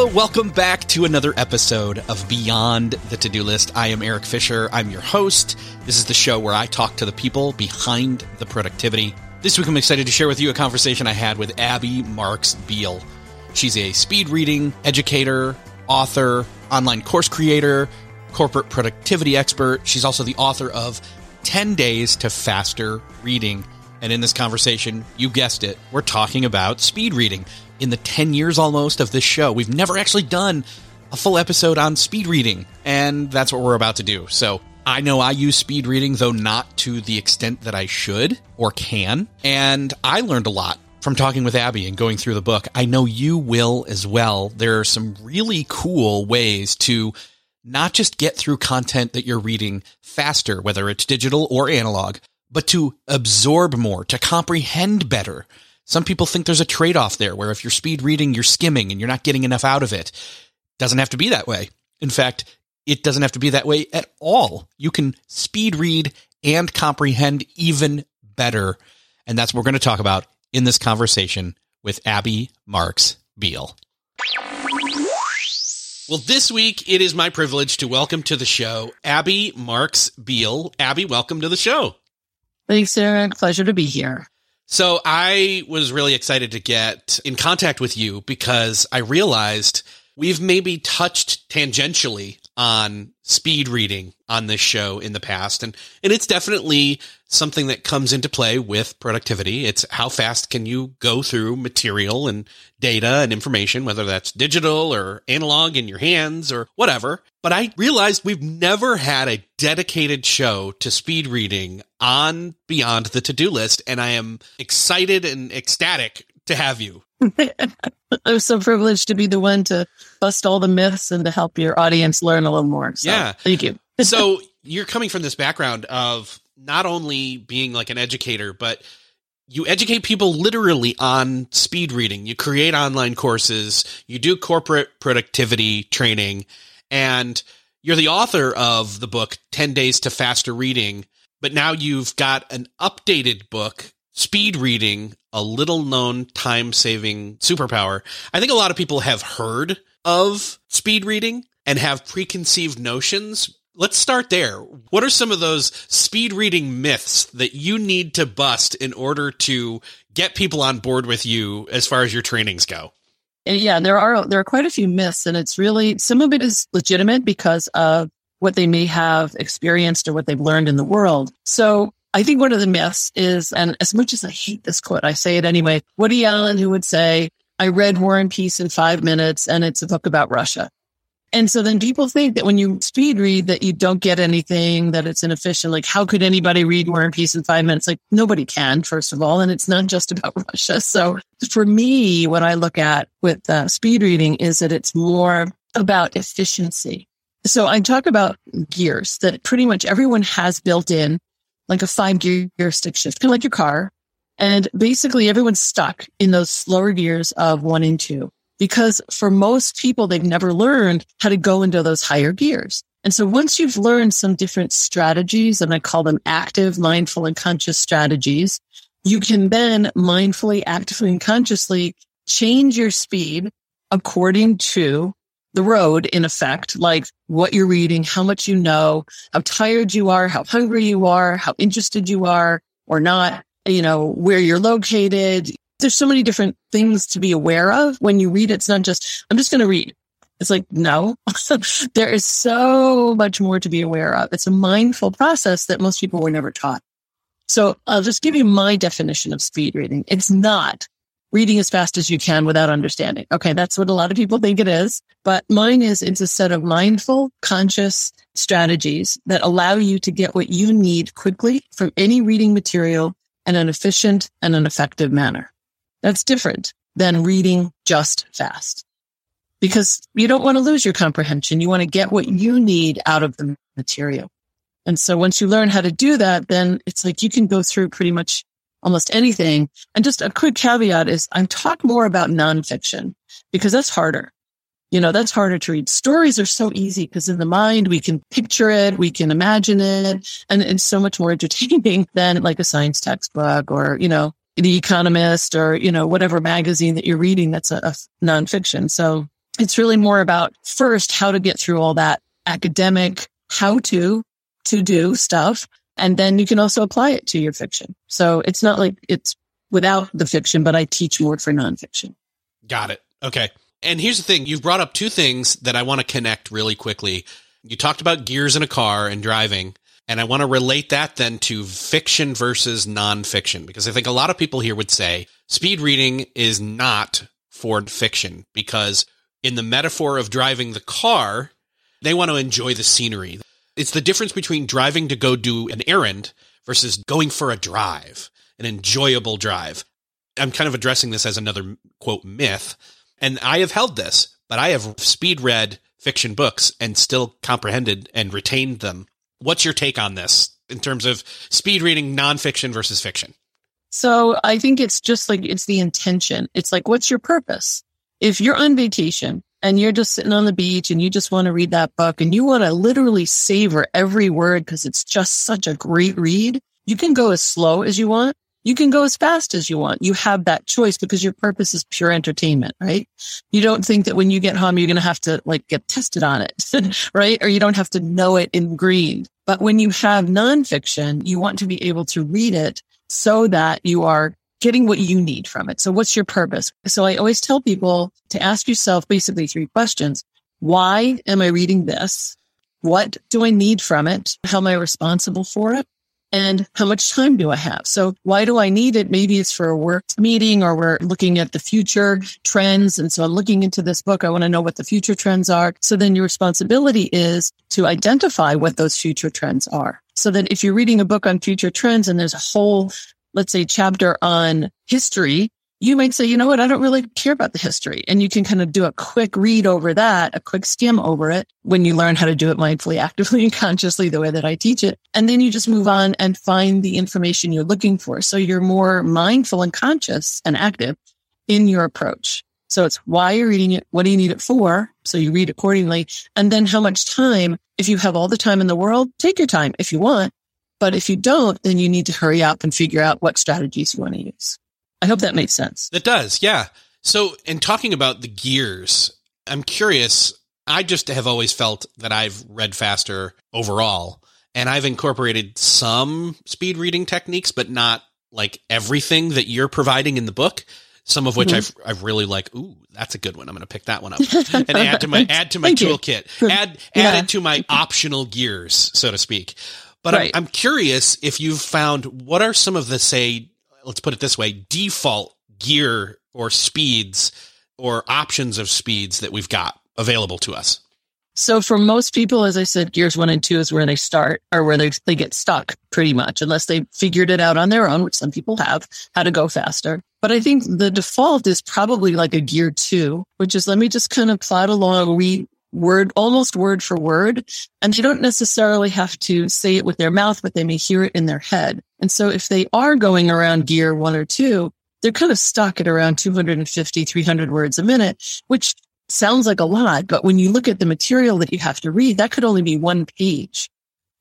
Welcome back to another episode of Beyond the To Do List. I am Eric Fisher. I'm your host. This is the show where I talk to the people behind the productivity. This week, I'm excited to share with you a conversation I had with Abby Marks Beal. She's a speed reading educator, author, online course creator, corporate productivity expert. She's also the author of 10 Days to Faster Reading. And in this conversation, you guessed it, we're talking about speed reading. In the 10 years almost of this show, we've never actually done a full episode on speed reading, and that's what we're about to do. So I know I use speed reading, though not to the extent that I should or can. And I learned a lot from talking with Abby and going through the book. I know you will as well. There are some really cool ways to not just get through content that you're reading faster, whether it's digital or analog, but to absorb more, to comprehend better. Some people think there's a trade off there where if you're speed reading, you're skimming and you're not getting enough out of it. Doesn't have to be that way. In fact, it doesn't have to be that way at all. You can speed read and comprehend even better. And that's what we're going to talk about in this conversation with Abby Marks Beal. Well, this week it is my privilege to welcome to the show Abby Marks Beal. Abby, welcome to the show. Thanks, Eric. Pleasure to be here. So I was really excited to get in contact with you because I realized we've maybe touched tangentially on speed reading on this show in the past. And and it's definitely something that comes into play with productivity. It's how fast can you go through material and data and information whether that's digital or analog in your hands or whatever. But i realized we've never had a dedicated show to speed reading on beyond the to-do list and i am excited and ecstatic to have you I'm so privileged to be the one to bust all the myths and to help your audience learn a little more. So, Yeah. Thank you. so you're coming from this background of not only being like an educator, but you educate people literally on speed reading. You create online courses, you do corporate productivity training, and you're the author of the book 10 Days to Faster Reading. But now you've got an updated book, Speed Reading, a little known time saving superpower. I think a lot of people have heard of speed reading and have preconceived notions. Let's start there. What are some of those speed reading myths that you need to bust in order to get people on board with you as far as your trainings go? Yeah, there are there are quite a few myths, and it's really some of it is legitimate because of what they may have experienced or what they've learned in the world. So I think one of the myths is, and as much as I hate this quote, I say it anyway. Woody Allen, who would say, "I read War and Peace in five minutes, and it's a book about Russia." And so then people think that when you speed read that you don't get anything, that it's inefficient. Like, how could anybody read War and Peace in five minutes? Like, nobody can, first of all. And it's not just about Russia. So for me, what I look at with uh, speed reading is that it's more about efficiency. So I talk about gears that pretty much everyone has built in, like a five gear stick shift, kind of like your car. And basically everyone's stuck in those slower gears of one and two because for most people, they've never learned how to go into those higher gears. And so once you've learned some different strategies, and I call them active, mindful, and conscious strategies, you can then mindfully, actively, and consciously change your speed according to the road in effect, like what you're reading, how much you know, how tired you are, how hungry you are, how interested you are or not, you know, where you're located. There's so many different things to be aware of when you read. It's not just, I'm just going to read. It's like, no, there is so much more to be aware of. It's a mindful process that most people were never taught. So I'll just give you my definition of speed reading. It's not reading as fast as you can without understanding. Okay. That's what a lot of people think it is. But mine is it's a set of mindful, conscious strategies that allow you to get what you need quickly from any reading material in an efficient and an effective manner. That's different than reading just fast because you don't want to lose your comprehension. You want to get what you need out of the material. And so once you learn how to do that, then it's like you can go through pretty much almost anything. And just a quick caveat is I'm talk more about nonfiction because that's harder. You know, that's harder to read. Stories are so easy because in the mind, we can picture it, we can imagine it, and it's so much more entertaining than like a science textbook or, you know, The Economist or, you know, whatever magazine that you're reading that's a, a nonfiction. So it's really more about first how to get through all that academic how to to do stuff. And then you can also apply it to your fiction. So it's not like it's without the fiction, but I teach more for nonfiction. Got it. Okay. And here's the thing. You've brought up two things that I want to connect really quickly. You talked about gears in a car and driving. And I want to relate that then to fiction versus nonfiction, because I think a lot of people here would say speed reading is not for fiction because in the metaphor of driving the car, they want to enjoy the scenery. It's the difference between driving to go do an errand versus going for a drive, an enjoyable drive. I'm kind of addressing this as another quote myth. And I have held this, but I have speed read fiction books and still comprehended and retained them. What's your take on this in terms of speed reading nonfiction versus fiction? So I think it's just like it's the intention. It's like, what's your purpose? If you're on vacation and you're just sitting on the beach and you just want to read that book and you want to literally savor every word because it's just such a great read, you can go as slow as you want. You can go as fast as you want. You have that choice because your purpose is pure entertainment, right? You don't think that when you get home, you're going to have to like get tested on it, right? Or you don't have to know it in green. But when you have nonfiction, you want to be able to read it so that you are getting what you need from it. So what's your purpose? So I always tell people to ask yourself basically three questions. Why am I reading this? What do I need from it? How am I responsible for it? And how much time do I have? So why do I need it? Maybe it's for a work meeting or we're looking at the future trends. And so I'm looking into this book. I want to know what the future trends are. So then your responsibility is to identify what those future trends are. So that if you're reading a book on future trends and there's a whole let's say chapter on history, you might say, you know what? I don't really care about the history. And you can kind of do a quick read over that, a quick skim over it when you learn how to do it mindfully, actively and consciously the way that I teach it. And then you just move on and find the information you're looking for. So you're more mindful and conscious and active in your approach. So it's why you're reading it. What do you need it for? So you read accordingly. And then how much time, if you have all the time in the world, take your time if you want, but if you don't, then you need to hurry up and figure out what strategies you want to use. I hope that makes sense. It does. Yeah. So in talking about the gears, I'm curious. I just have always felt that I've read faster overall and I've incorporated some speed reading techniques, but not like everything that you're providing in the book. Some of which mm-hmm. I've I've really like. Ooh, that's a good one. I'm going to pick that one up and add to my add to my toolkit. Add yeah. add it to my optional gears, so to speak. But right. I'm, I'm curious if you've found what are some of the say, let's put it this way, default gear or speeds or options of speeds that we've got available to us. So for most people, as I said, gears one and two is where they start or where they, they get stuck pretty much, unless they figured it out on their own, which some people have, how to go faster. But I think the default is probably like a gear two, which is let me just kind of plod along, read, word, almost word for word. And they don't necessarily have to say it with their mouth, but they may hear it in their head. And so if they are going around gear one or two, they're kind of stuck at around 250, 300 words a minute, which sounds like a lot. But when you look at the material that you have to read, that could only be one page.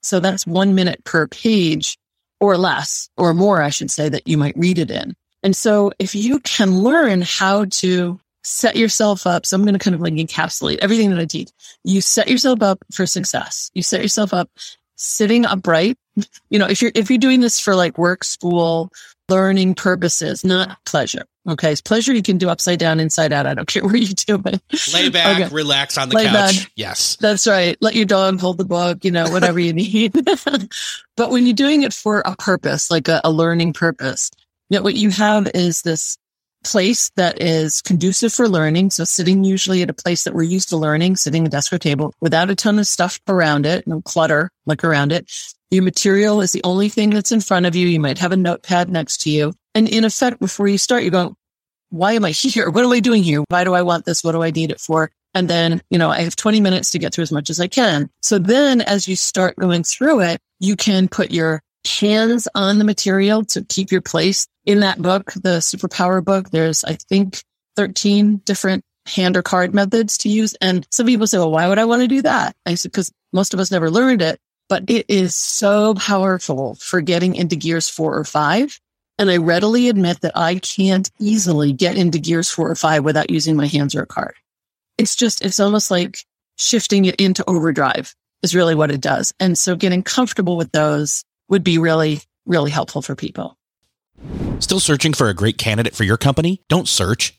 So that's one minute per page or less or more, I should say, that you might read it in. And so if you can learn how to set yourself up. So I'm going to kind of like encapsulate everything that I teach. You set yourself up for success. You set yourself up sitting upright. You know, if you're, if you're doing this for like work, school, learning purposes, not pleasure. Okay. It's pleasure you can do upside down, inside out. I don't care where you do it. Lay back, okay. relax on the Lay couch. Back. Yes. That's right. Let your dog hold the book, you know, whatever you need. but when you're doing it for a purpose, like a, a learning purpose, you know, what you have is this place that is conducive for learning. So sitting usually at a place that we're used to learning, sitting at a desk or table without a ton of stuff around it, no clutter like around it. Your material is the only thing that's in front of you. You might have a notepad next to you. And in effect, before you start, you're going, why am I here? What am I doing here? Why do I want this? What do I need it for? And then, you know, I have 20 minutes to get through as much as I can. So then as you start going through it, you can put your hands on the material to keep your place in that book, the superpower book. There's, I think, 13 different hand or card methods to use. And some people say, well, why would I want to do that? I said, because most of us never learned it, but it is so powerful for getting into gears four or five. And I readily admit that I can't easily get into gears four or five without using my hands or a card. It's just, it's almost like shifting it into overdrive is really what it does. And so getting comfortable with those would be really, really helpful for people. Still searching for a great candidate for your company? Don't search,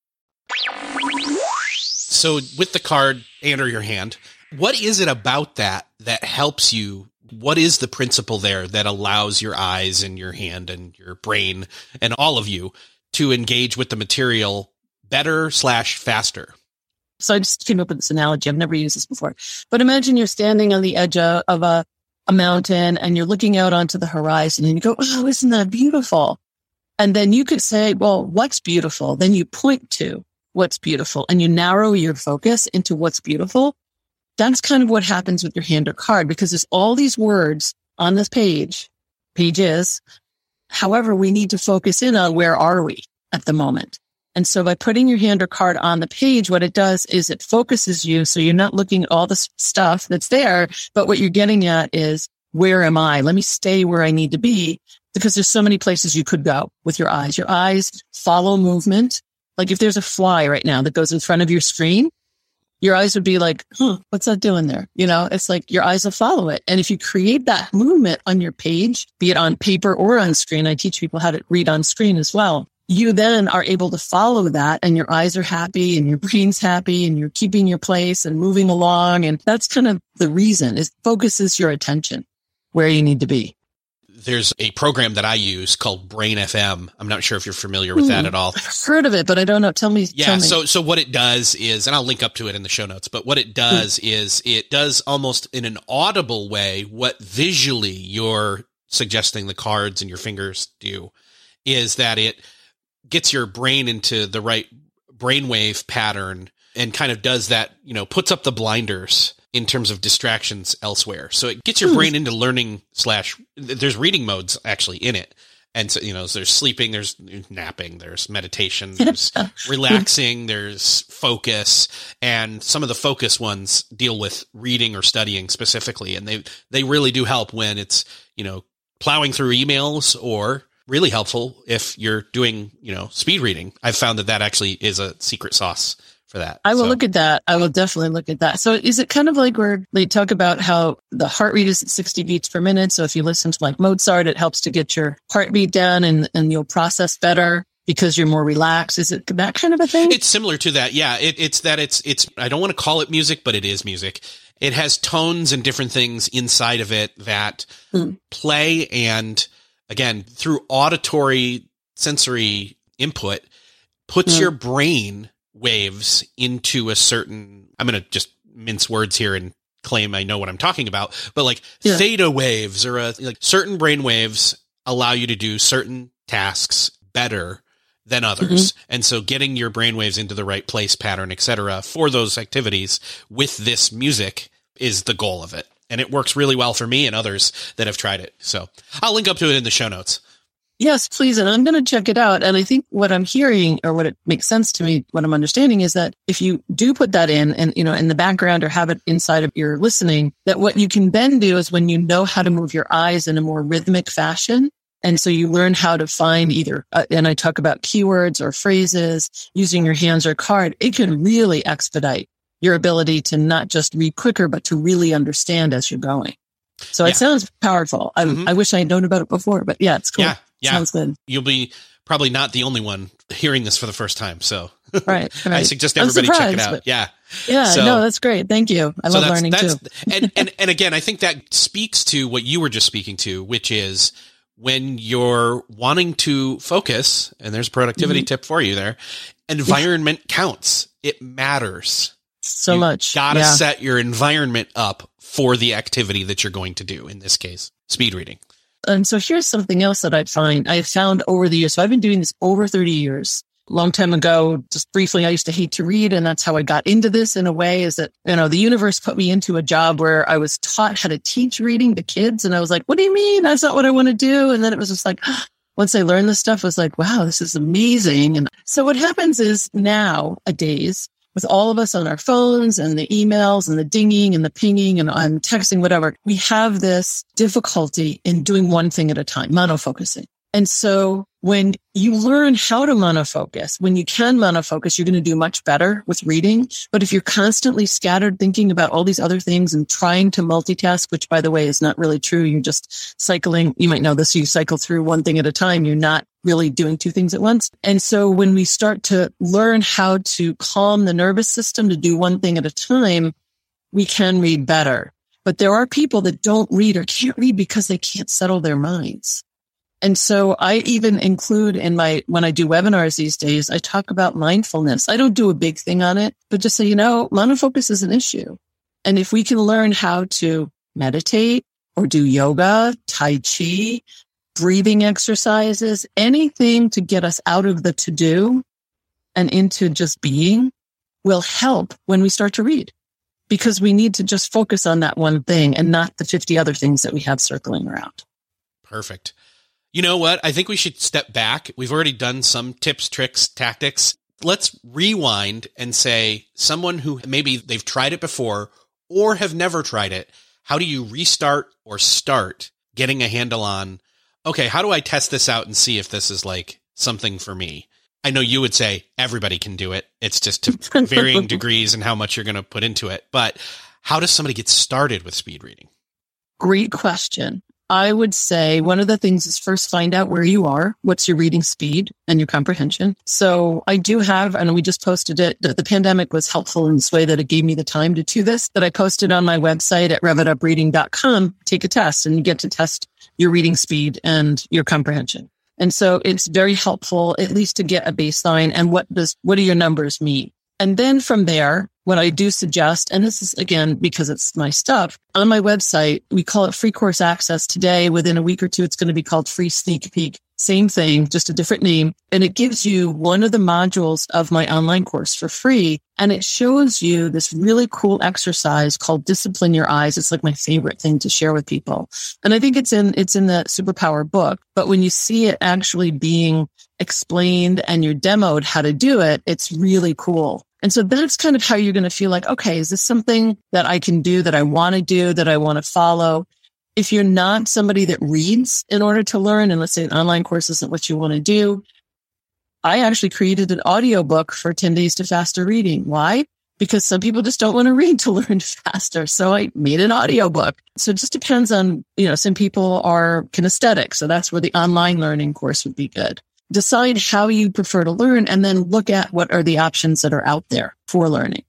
So with the card and your hand, what is it about that that helps you? What is the principle there that allows your eyes and your hand and your brain and all of you to engage with the material better slash faster? So I just came up with this analogy. I've never used this before, but imagine you're standing on the edge of a, a mountain and you're looking out onto the horizon and you go, Oh, isn't that beautiful? And then you could say, well, what's beautiful? Then you point to what's beautiful and you narrow your focus into what's beautiful, that's kind of what happens with your hand or card because there's all these words on this page, pages. However, we need to focus in on where are we at the moment. And so by putting your hand or card on the page, what it does is it focuses you. So you're not looking at all the stuff that's there, but what you're getting at is where am I? Let me stay where I need to be because there's so many places you could go with your eyes. Your eyes follow movement like if there's a fly right now that goes in front of your screen, your eyes would be like, huh, what's that doing there? You know, it's like your eyes will follow it. And if you create that movement on your page, be it on paper or on screen, I teach people how to read on screen as well. you then are able to follow that and your eyes are happy and your brain's happy and you're keeping your place and moving along. And that's kind of the reason it focuses your attention where you need to be there's a program that I use called Brain FM. I'm not sure if you're familiar with that hmm. at all. I've heard of it, but I don't know. Tell me. Yeah. Tell me. So, so what it does is, and I'll link up to it in the show notes, but what it does mm. is it does almost in an audible way what visually you're suggesting the cards and your fingers do is that it gets your brain into the right brainwave pattern and kind of does that, you know, puts up the blinders in terms of distractions elsewhere. So it gets your hmm. brain into learning slash there's reading modes actually in it. And so, you know, there's sleeping, there's napping, there's meditation, there's relaxing, there's focus. And some of the focus ones deal with reading or studying specifically. And they, they really do help when it's, you know, plowing through emails or really helpful if you're doing, you know, speed reading. I've found that that actually is a secret sauce for that. I will so. look at that. I will definitely look at that. So is it kind of like where they talk about how the heart rate is at 60 beats per minute? So if you listen to like Mozart, it helps to get your heartbeat down and, and you'll process better because you're more relaxed. Is it that kind of a thing? It's similar to that. Yeah. It, it's that it's, it's, I don't want to call it music, but it is music. It has tones and different things inside of it that hmm. play and again, through auditory sensory input, puts hmm. your brain waves into a certain, I'm going to just mince words here and claim I know what I'm talking about, but like yeah. theta waves or a, like certain brain waves allow you to do certain tasks better than others. Mm-hmm. And so getting your brain waves into the right place pattern, etc., for those activities with this music is the goal of it. And it works really well for me and others that have tried it. So I'll link up to it in the show notes. Yes, please. And I'm going to check it out. And I think what I'm hearing or what it makes sense to me, what I'm understanding is that if you do put that in and, you know, in the background or have it inside of your listening, that what you can then do is when you know how to move your eyes in a more rhythmic fashion. And so you learn how to find either, uh, and I talk about keywords or phrases using your hands or card. It can really expedite your ability to not just read quicker, but to really understand as you're going. So yeah. it sounds powerful. I, mm-hmm. I wish I had known about it before, but yeah, it's cool. Yeah. Yeah. Sounds good. You'll be probably not the only one hearing this for the first time. So right, right. I suggest everybody check it out. But, yeah. Yeah. So, no, that's great. Thank you. I so love learning too. and, and, and again, I think that speaks to what you were just speaking to, which is when you're wanting to focus and there's a productivity mm-hmm. tip for you there, environment yeah. counts. It matters so you much. Gotta yeah. set your environment up for the activity that you're going to do. In this case, speed reading. And so here's something else that I find I found over the years. So I've been doing this over 30 years. Long time ago, just briefly, I used to hate to read. And that's how I got into this in a way is that, you know, the universe put me into a job where I was taught how to teach reading to kids. And I was like, what do you mean? That's not what I want to do. And then it was just like, once I learned this stuff, I was like, wow, this is amazing. And so what happens is nowadays, with all of us on our phones and the emails and the dinging and the pinging and I'm texting, whatever, we have this difficulty in doing one thing at a time, monofocusing. And so when you learn how to monofocus, when you can monofocus, you're going to do much better with reading. But if you're constantly scattered thinking about all these other things and trying to multitask, which by the way is not really true. You're just cycling. You might know this. You cycle through one thing at a time. You're not really doing two things at once. And so when we start to learn how to calm the nervous system to do one thing at a time, we can read better. But there are people that don't read or can't read because they can't settle their minds. And so I even include in my, when I do webinars these days, I talk about mindfulness. I don't do a big thing on it, but just say, you know, monofocus is an issue. And if we can learn how to meditate or do yoga, Tai Chi, breathing exercises, anything to get us out of the to do and into just being will help when we start to read because we need to just focus on that one thing and not the 50 other things that we have circling around. Perfect. You know what? I think we should step back. We've already done some tips, tricks, tactics. Let's rewind and say someone who maybe they've tried it before or have never tried it. How do you restart or start getting a handle on, okay, how do I test this out and see if this is like something for me? I know you would say everybody can do it. It's just to varying degrees and how much you're going to put into it. But how does somebody get started with speed reading? Great question. I would say one of the things is first find out where you are. What's your reading speed and your comprehension? So I do have, and we just posted it, the pandemic was helpful in this way that it gave me the time to do this, that I posted on my website at revitupreading.com. Take a test and you get to test your reading speed and your comprehension. And so it's very helpful, at least to get a baseline and what does, what do your numbers mean? And then from there, what I do suggest, and this is again because it's my stuff on my website, we call it free course access today. Within a week or two, it's going to be called free sneak peek. Same thing, just a different name. And it gives you one of the modules of my online course for free. And it shows you this really cool exercise called discipline your eyes. It's like my favorite thing to share with people. And I think it's in, it's in the superpower book. But when you see it actually being explained and you're demoed how to do it, it's really cool. And so that's kind of how you're going to feel like, okay, is this something that I can do that I want to do, that I want to follow? If you're not somebody that reads in order to learn, and let's say an online course isn't what you want to do, I actually created an audiobook for 10 days to faster reading. Why? Because some people just don't want to read to learn faster. So I made an audiobook. So it just depends on, you know, some people are kinesthetic. So that's where the online learning course would be good decide how you prefer to learn and then look at what are the options that are out there for learning.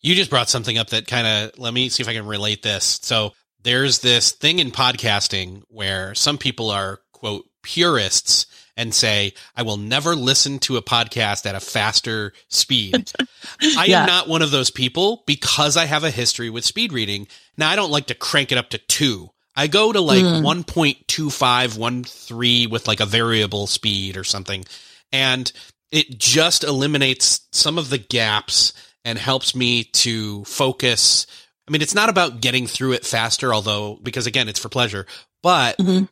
You just brought something up that kind of let me see if I can relate this. So there's this thing in podcasting where some people are quote purists and say, I will never listen to a podcast at a faster speed. I yeah. am not one of those people because I have a history with speed reading. Now I don't like to crank it up to two. I go to like mm. 1.25, 13 with like a variable speed or something. And it just eliminates some of the gaps and helps me to focus. I mean, it's not about getting through it faster, although, because again, it's for pleasure, but mm-hmm.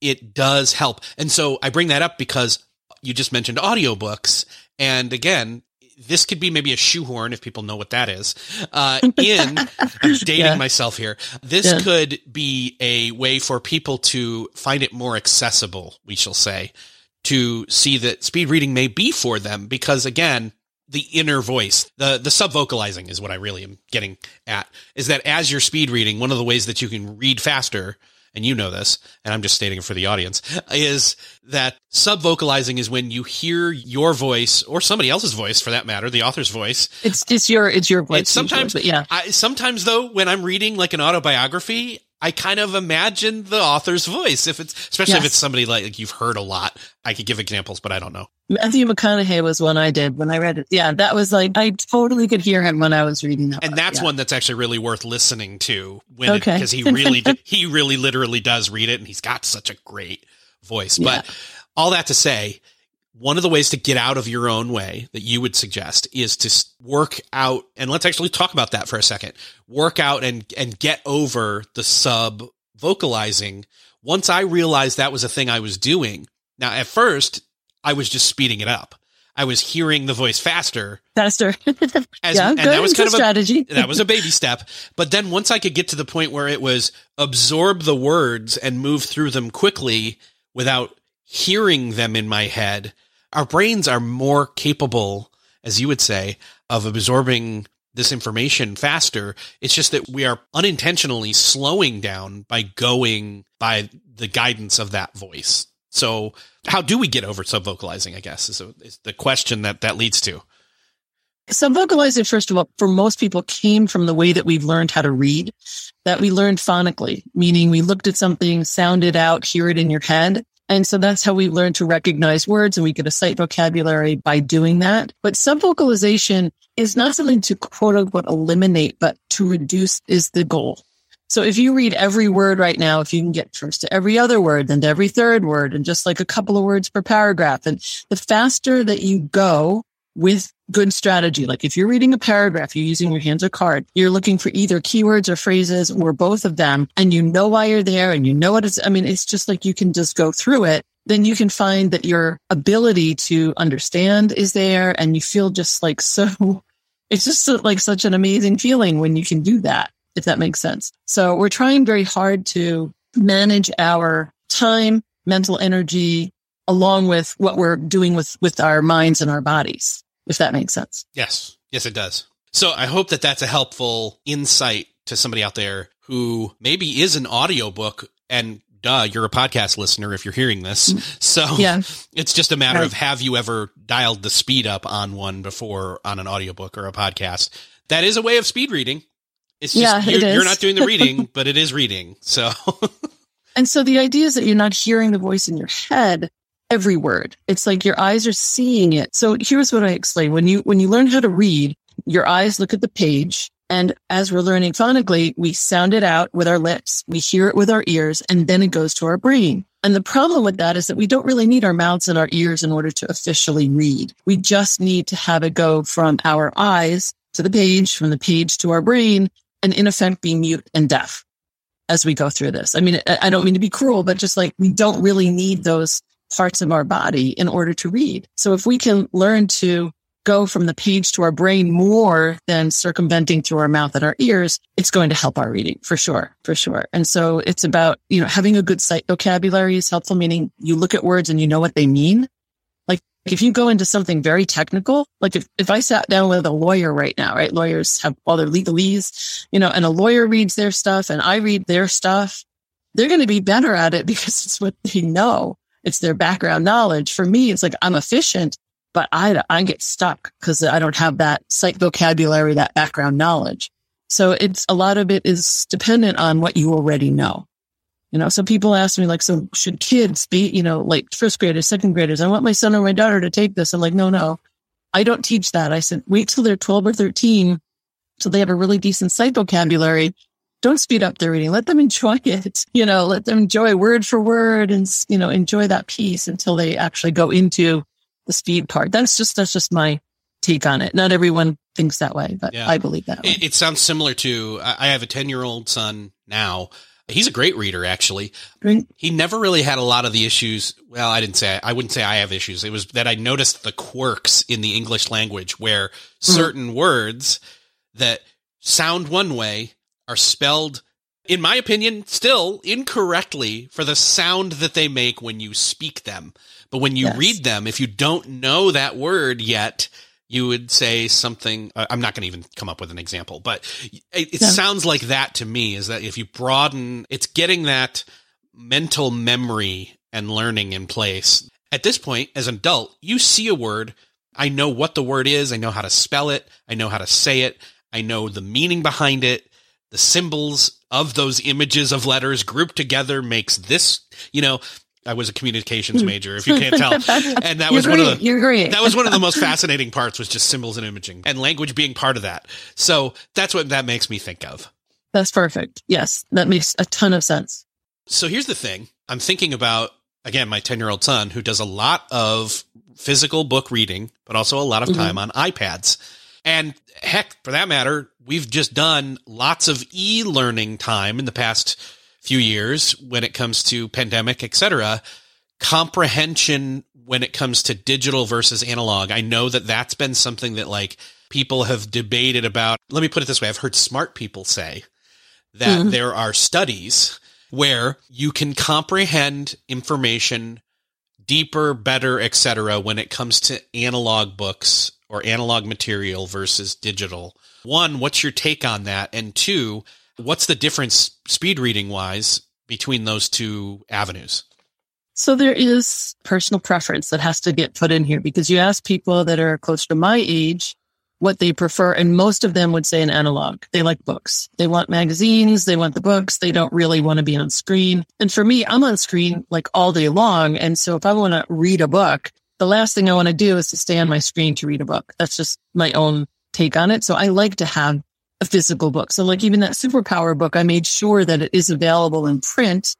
it does help. And so I bring that up because you just mentioned audiobooks. And again, this could be maybe a shoehorn if people know what that is. Uh, in I'm dating yeah. myself here. This yeah. could be a way for people to find it more accessible. We shall say to see that speed reading may be for them because again, the inner voice, the the sub vocalizing is what I really am getting at. Is that as you're speed reading, one of the ways that you can read faster and you know this, and I'm just stating it for the audience, is that sub vocalizing is when you hear your voice or somebody else's voice for that matter, the author's voice. It's it's your it's your voice. It's sometimes, voice, yeah. I, sometimes though, when I'm reading like an autobiography, I kind of imagine the author's voice. If it's, especially yes. if it's somebody like, like, you've heard a lot, I could give examples, but I don't know. Matthew McConaughey was one I did when I read it. Yeah, that was like, I totally could hear him when I was reading that. And book. that's yeah. one that's actually really worth listening to when, okay. because he really, he really literally does read it and he's got such a great voice. Yeah. But all that to say, one of the ways to get out of your own way that you would suggest is to work out and let's actually talk about that for a second. Work out and and get over the sub vocalizing. Once i realized that was a thing i was doing now at first i was just speeding it up. I was hearing the voice faster. Faster. As, yeah, and that was kind of a strategy. that was a baby step. But then once i could get to the point where it was absorb the words and move through them quickly without hearing them in my head our brains are more capable, as you would say, of absorbing this information faster. It's just that we are unintentionally slowing down by going by the guidance of that voice. So, how do we get over subvocalizing? I guess is, a, is the question that that leads to. Subvocalizing, first of all, for most people came from the way that we've learned how to read, that we learned phonically, meaning we looked at something, sounded out, hear it in your head. And so that's how we learn to recognize words and we get a sight vocabulary by doing that. But subvocalization is not something to quote unquote eliminate, but to reduce is the goal. So if you read every word right now, if you can get first to every other word, then to every third word and just like a couple of words per paragraph. And the faster that you go, with good strategy. Like if you're reading a paragraph, you're using your hands or card, you're looking for either keywords or phrases or both of them, and you know why you're there and you know what it's, I mean, it's just like you can just go through it. Then you can find that your ability to understand is there and you feel just like so, it's just like such an amazing feeling when you can do that, if that makes sense. So we're trying very hard to manage our time, mental energy, along with what we're doing with, with our minds and our bodies if that makes sense. Yes. Yes, it does. So I hope that that's a helpful insight to somebody out there who maybe is an audiobook and duh, you're a podcast listener if you're hearing this. Mm. So Yeah. it's just a matter Right. of have you ever dialed the speed up on one before on an audiobook or a podcast? That is a way of speed reading. It's just Yeah, you're, it is. you're not doing the reading, but it is reading. So And so the idea is that you're not hearing the voice in your head every word. It's like your eyes are seeing it. So here's what I explain. When you, when you learn how to read, your eyes look at the page. And as we're learning phonically, we sound it out with our lips. We hear it with our ears and then it goes to our brain. And the problem with that is that we don't really need our mouths and our ears in order to officially read. We just need to have it go from our eyes to the page, from the page to our brain, and in effect be mute and deaf as we go through this. I mean, I don't mean to be cruel, but just like we don't really need those parts of our body in order to read. So if we can learn to go from the page to our brain more than circumventing through our mouth and our ears, it's going to help our reading for sure, for sure. And so it's about, you know, having a good sight vocabulary is helpful, meaning you look at words and you know what they mean. Like if you go into something very technical, like if, if I sat down with a lawyer right now, right? Lawyers have all their legalese, you know, and a lawyer reads their stuff and I read their stuff, they're going to be better at it because it's what they know. It's their background knowledge. For me, it's like I'm efficient, but I, I get stuck because I don't have that sight vocabulary, that background knowledge. So it's a lot of it is dependent on what you already know. You know, so people ask me like, so should kids be, you know, like first graders, second graders? I want my son or my daughter to take this. I'm like, no, no, I don't teach that. I said, wait till they're 12 or 13 so they have a really decent sight vocabulary. Don't speed up their reading. Let them enjoy it. You know, let them enjoy word for word and, you know, enjoy that piece until they actually go into the speed part. That's just, that's just my take on it. Not everyone thinks that way, but Yeah. I believe that it, it sounds similar to I have a 10 year old son now. He's a great reader, actually. Right? he never really had a lot of the issues. Well, I didn't say I wouldn't say I have issues. It was that I noticed the quirks in the English language where mm-hmm. certain words that sound one way are spelled, in my opinion, still incorrectly for the sound that they make when you speak them. But when you Yes. read them, if you don't know that word yet, you would say something. uh, I'm not going to even come up with an example, but it, it sounds like that to me is that if you broaden, it's getting that mental memory and learning in place. At this point, as an adult, you see a word. I know what the word is. I know how to spell it. I know how to say it. I know the meaning behind it. The symbols of those images of letters grouped together makes this, you know, I was a communications hmm. major, if you can't tell. And that was one of the, that was one of the most fascinating parts was just symbols and imaging and language being part of that. So that's what that makes me think of. That's perfect. Yes, that makes a ton of sense. So here's the thing. I'm thinking about again my 10 year old son who does a lot of physical book reading, but also a lot of mm-hmm. time on iPads. And heck, for that matter, we've just done lots of e-learning time in the past few years when it comes to pandemic, et cetera. Comprehension when it comes to digital versus analog. I know that that's been something that like people have debated about. Let me put it this way. I've heard smart people say that mm-hmm. there are studies where you can comprehend information deeper, better, etc. when it comes to analog books or analog material versus digital. One, what's your take on that? And two, what's the difference speed reading wise between those two avenues? So there is personal preference that has to get put in here because you ask people that are close to my age what they prefer, and most of them would say an analog. They like books. They want magazines. They want the books. They don't really want to be on screen. And for me, I'm on screen like all day long. And so if I want to read a book, the last thing I want to do is to stay on my screen to read a book. That's just my own take on it. So I like to have a physical book. So like even that superpower book, I made sure that it is available in print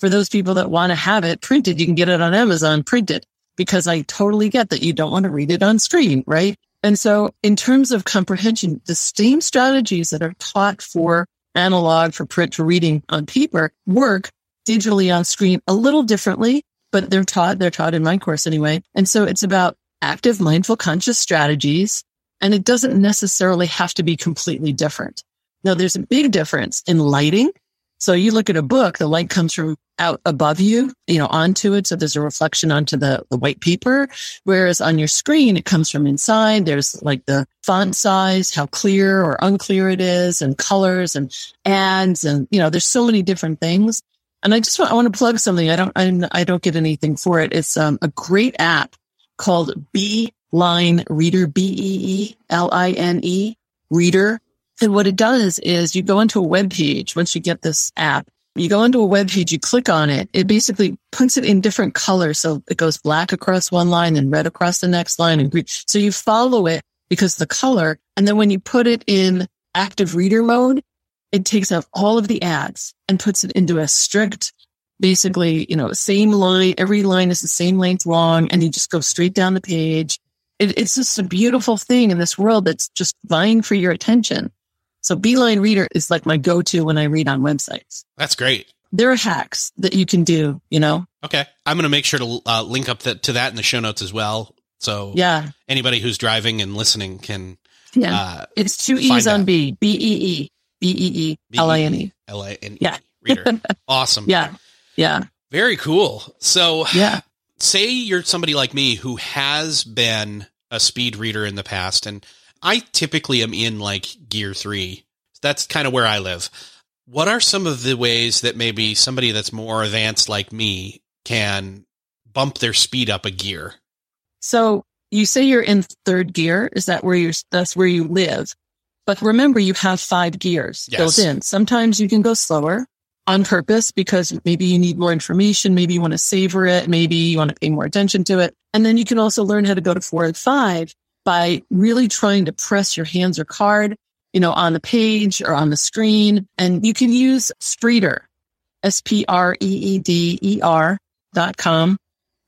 for those people that want to have it printed. You can get it on Amazon printed because I totally get that you don't want to read it on screen, right? And so in terms of comprehension, the same strategies that are taught for analog, for print, for reading on paper work digitally on screen a little differently, but they're taught, they're taught in my course anyway. And so it's about active, mindful, conscious strategies. And it doesn't necessarily have to be completely different. Now there's a big difference in lighting. So you look at a book, the light comes from out above you, you know, onto it. So there's a reflection onto the, the white paper. Whereas on your screen, it comes from inside. There's like the font size, how clear or unclear it is and colors and ads. And, you know, there's so many different things. And I just want, I want to plug something. I don't, I'm, I don't get anything for it. It's um, a great app called Beeline Reader, B-E-E-L-I-N-E Reader. And what it does is you go into a web page once you get this app. You go into a web page, you click on it. It basically puts it in different colors. So it goes black across one line and red across the next line and green. So you follow it because the color. And then when you put it in active reader mode, it takes out all of the ads and puts it into a strict, basically, you know, same line. Every line is the same length long and you just go straight down the page. It, it's just a beautiful thing in this world that's just vying for your attention. So Beeline Reader is like my go-to when I read on websites. That's great. There are hacks that you can do, you know? Okay. I'm going to make sure to uh, link up to that in the show notes as well. So yeah, anybody who's driving and listening can. Yeah. Uh, it's two E's on B, B E E, B E E L I N E. L I N E. Yeah. Reader. awesome. Yeah. Yeah. Very cool. So, yeah. Say you're somebody like me who has been a speed reader in the past, and I typically am in like gear three. That's kind of where I live. What are some of the ways that maybe somebody that's more advanced like me can bump their speed up a gear? So you say you're in third gear. Is that where you're, that's where you live? But remember, you have five gears yes. built in. Sometimes you can go slower on purpose because maybe you need more information. Maybe you want to savor it. Maybe you want to pay more attention to it. And then you can also learn how to go to four and five by really trying to press your hands or card, you know, on the page or on the screen. And you can use Spreeder, S-P-R-E-E-D-E-R dot com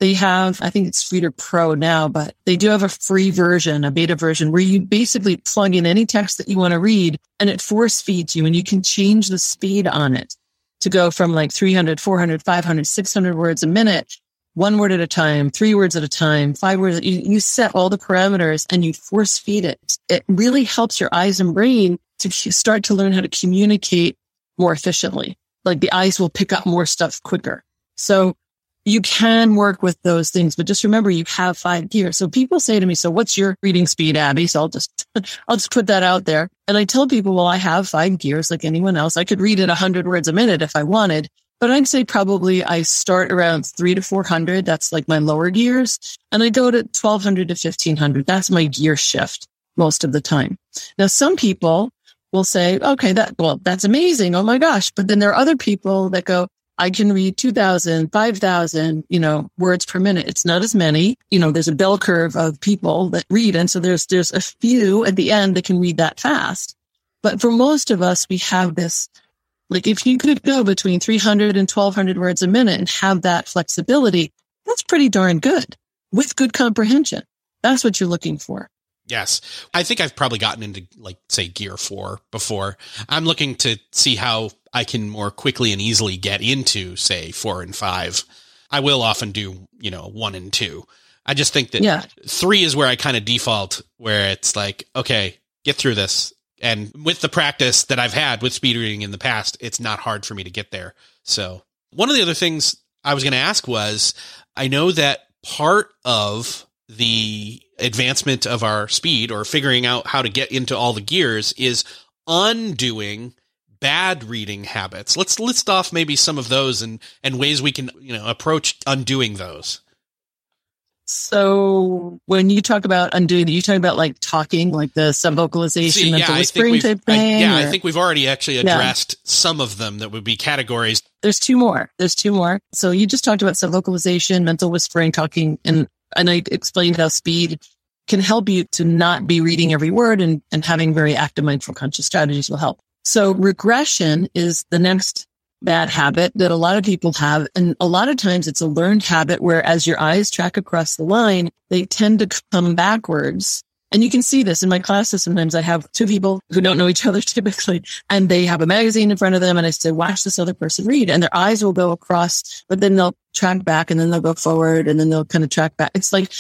they have, I think it's Reader Pro now, but they do have a free version, a beta version where you basically plug in any text that you want to read and it force feeds you and you can change the speed on it to go from like 300, 400, 500, 600 words a minute, one word at a time, three words at a time, five words. You, you set all the parameters and you force feed it. It really helps your eyes and brain to start to learn how to communicate more efficiently. Like the eyes will pick up more stuff quicker. So you can work with those things, but just remember you have five gears. So people say to me, so what's your reading speed, Abby? So I'll just, I'll just put that out there. And I tell people, well, I have five gears like anyone else. I could read at a hundred words a minute if I wanted, but I'd say probably I start around three to 400. That's like my lower gears. And I go to 1200 to 1500. That's my gear shift most of the time. Now, some people will say, okay, that, well, that's amazing. Oh my gosh. But then there are other people that go, I can read 2000, 5000, you know, words per minute. It's not as many. You know, there's a bell curve of people that read. And so there's, there's a few at the end that can read that fast. But for most of us, we have this, like if you could go between 300 and 1200 words a minute and have that flexibility, that's pretty darn good with good comprehension. That's what you're looking for. Yes. I think I've probably gotten into like say gear 4 before. I'm looking to see how I can more quickly and easily get into say 4 and 5. I will often do, you know, 1 and 2. I just think that yeah. 3 is where I kind of default where it's like, okay, get through this. And with the practice that I've had with speed reading in the past, it's not hard for me to get there. So, one of the other things I was going to ask was I know that part of the advancement of our speed or figuring out how to get into all the gears is undoing bad reading habits. Let's list off maybe some of those and and ways we can, you know, approach undoing those. So when you talk about undoing, you talking about like talking, like the subvocalization, See, mental yeah, whispering type thing? I, yeah, or? I think we've already actually addressed yeah. some of them that would be categories. There's two more. There's two more. So you just talked about subvocalization, mental whispering, talking, and and I explained how speed can help you to not be reading every word and, and having very active mindful conscious strategies will help. So regression is the next bad habit that a lot of people have. And a lot of times it's a learned habit where as your eyes track across the line, they tend to come backwards. And you can see this in my classes. Sometimes I have two people who don't know each other typically, and they have a magazine in front of them. And I say, watch this other person read and their eyes will go across, but then they'll track back and then they'll go forward and then they'll kind of track back. It's like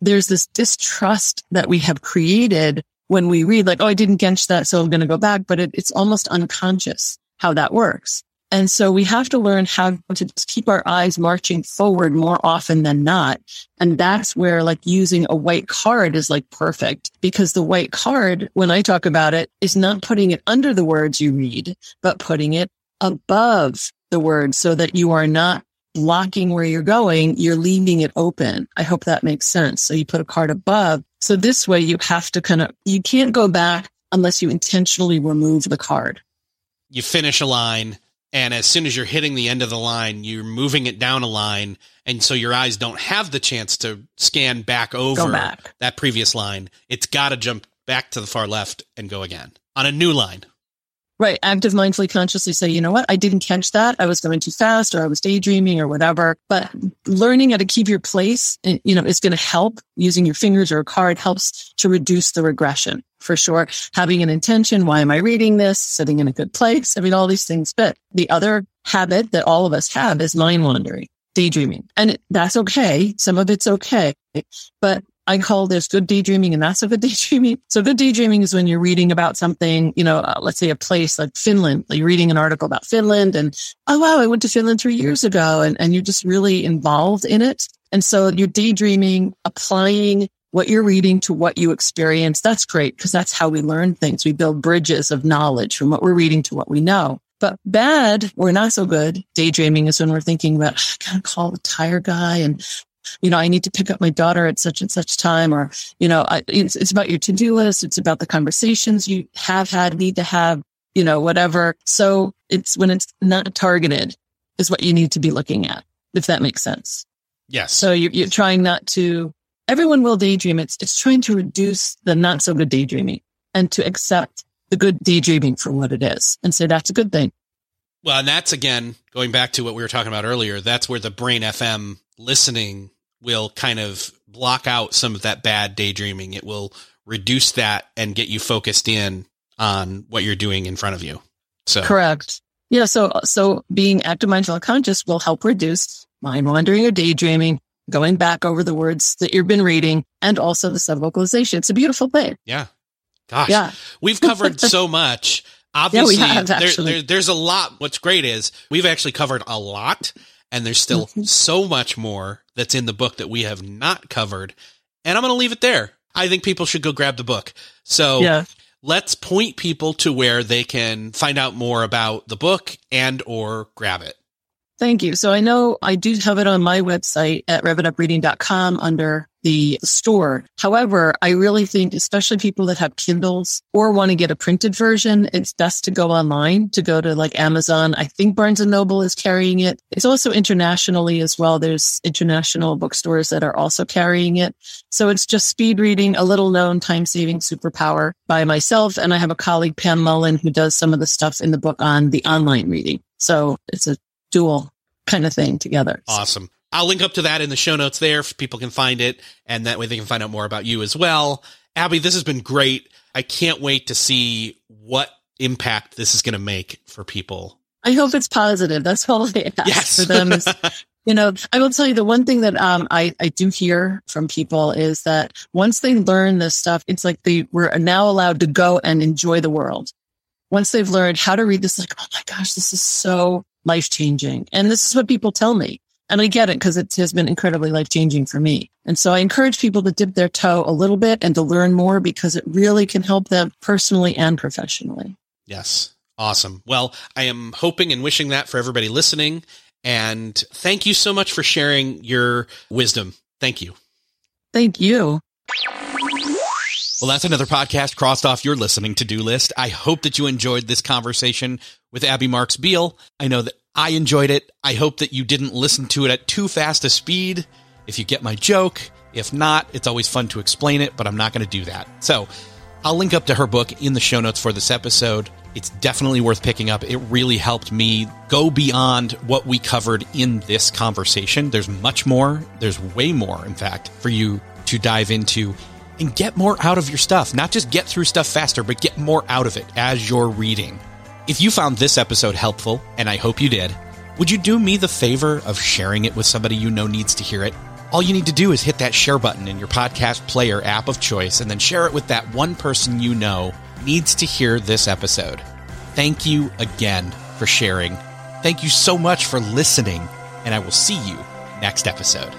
there's this distrust that we have created when we read like, oh, I didn't catch that. So I'm going to go back, but it, it's almost unconscious how that works. And so we have to learn how to keep our eyes marching forward more often than not. And that's where like using a white card is like perfect because the white card, when I talk about it, is not putting it under the words you read, but putting it above the word so that you are not blocking where you're going. You're leaving it open. I hope that makes sense. So you put a card above. So this way you have to kind of, you can't go back unless you intentionally remove the card. You finish a line and as soon as you're hitting the end of the line, you're moving it down a line. And so your eyes don't have the chance to scan back over back. that previous line. It's got to jump back to the far left and go again on a new line. Right. Active mindfully consciously say, you know what? I didn't catch that. I was going too fast or I was daydreaming or whatever. But learning how to keep your place, eh, you know, is going to help using your fingers or a card helps to reduce the regression for sure. Having an intention. Why am I reading this? Sitting in a good place. I mean, all these things But The other habit that all of us have is mind wandering, daydreaming. And that's okay. Some of it's okay, but I call this good daydreaming and that's a good daydreaming. So good daydreaming is when you're reading about something, you know, uh, let's say a place like Finland, like you're reading an article about Finland and, oh, wow, I went to Finland three years ago and, and you're just really involved in it. And so you're daydreaming, applying what you're reading to what you experience. That's great because that's how we learn things. We build bridges of knowledge from what we're reading to what we know. But bad or not so good daydreaming is when we're thinking about, I gotta call the tire guy and you know, I need to pick up my daughter at such and such time, or, you know, I, it's, it's about your to do list. It's about the conversations you have had, need to have, you know, whatever. So it's when it's not targeted is what you need to be looking at, if that makes sense. Yes. So you're, you're trying not to, everyone will daydream. It's, it's trying to reduce the not so good daydreaming and to accept the good daydreaming for what it is and say that's a good thing. Well, and that's again going back to what we were talking about earlier. That's where the brain FM listening will kind of block out some of that bad daydreaming. It will reduce that and get you focused in on what you're doing in front of you. So correct. Yeah. So, so being active, mindful, and conscious will help reduce mind wandering or daydreaming, going back over the words that you've been reading and also the subvocalization. It's a beautiful thing. Yeah. Gosh. Yeah. We've covered so much. Obviously, yeah, have, there, there, there's a lot. What's great is we've actually covered a lot and there's still mm-hmm. so much more that's in the book that we have not covered. And I'm going to leave it there. I think people should go grab the book. So yeah. let's point people to where they can find out more about the book and or grab it. Thank you. So I know I do have it on my website at revitupreading.com under the store. However, I really think, especially people that have Kindles or want to get a printed version, it's best to go online, to go to like Amazon. I think Barnes and Noble is carrying it. It's also internationally as well. There's international bookstores that are also carrying it. So it's just speed reading, a little known time saving superpower by myself. And I have a colleague, Pam Mullen, who does some of the stuff in the book on the online reading. So it's a dual kind of thing together. Awesome. I'll link up to that in the show notes there if people can find it. And that way they can find out more about you as well. Abby, this has been great. I can't wait to see what impact this is going to make for people. I hope it's positive. That's all I ask yes. for them. Is, you know, I will tell you the one thing that um, I, I do hear from people is that once they learn this stuff, it's like they were now allowed to go and enjoy the world. Once they've learned how to read this, like, oh my gosh, this is so life changing. And this is what people tell me. And I get it because it has been incredibly life changing for me. And so I encourage people to dip their toe a little bit and to learn more because it really can help them personally and professionally. Yes. Awesome. Well, I am hoping and wishing that for everybody listening. And thank you so much for sharing your wisdom. Thank you. Thank you. Well, that's another podcast crossed off your listening to do list. I hope that you enjoyed this conversation with Abby Marks Beale. I know that I enjoyed it. I hope that you didn't listen to it at too fast a speed. If you get my joke, if not, it's always fun to explain it, but I'm not going to do that. So I'll link up to her book in the show notes for this episode. It's definitely worth picking up. It really helped me go beyond what we covered in this conversation. There's much more. There's way more, in fact, for you to dive into and get more out of your stuff. Not just get through stuff faster, but get more out of it as you're reading. If you found this episode helpful, and I hope you did, would you do me the favor of sharing it with somebody you know needs to hear it? All you need to do is hit that share button in your podcast player app of choice and then share it with that one person you know needs to hear this episode. Thank you again for sharing. Thank you so much for listening, and I will see you next episode.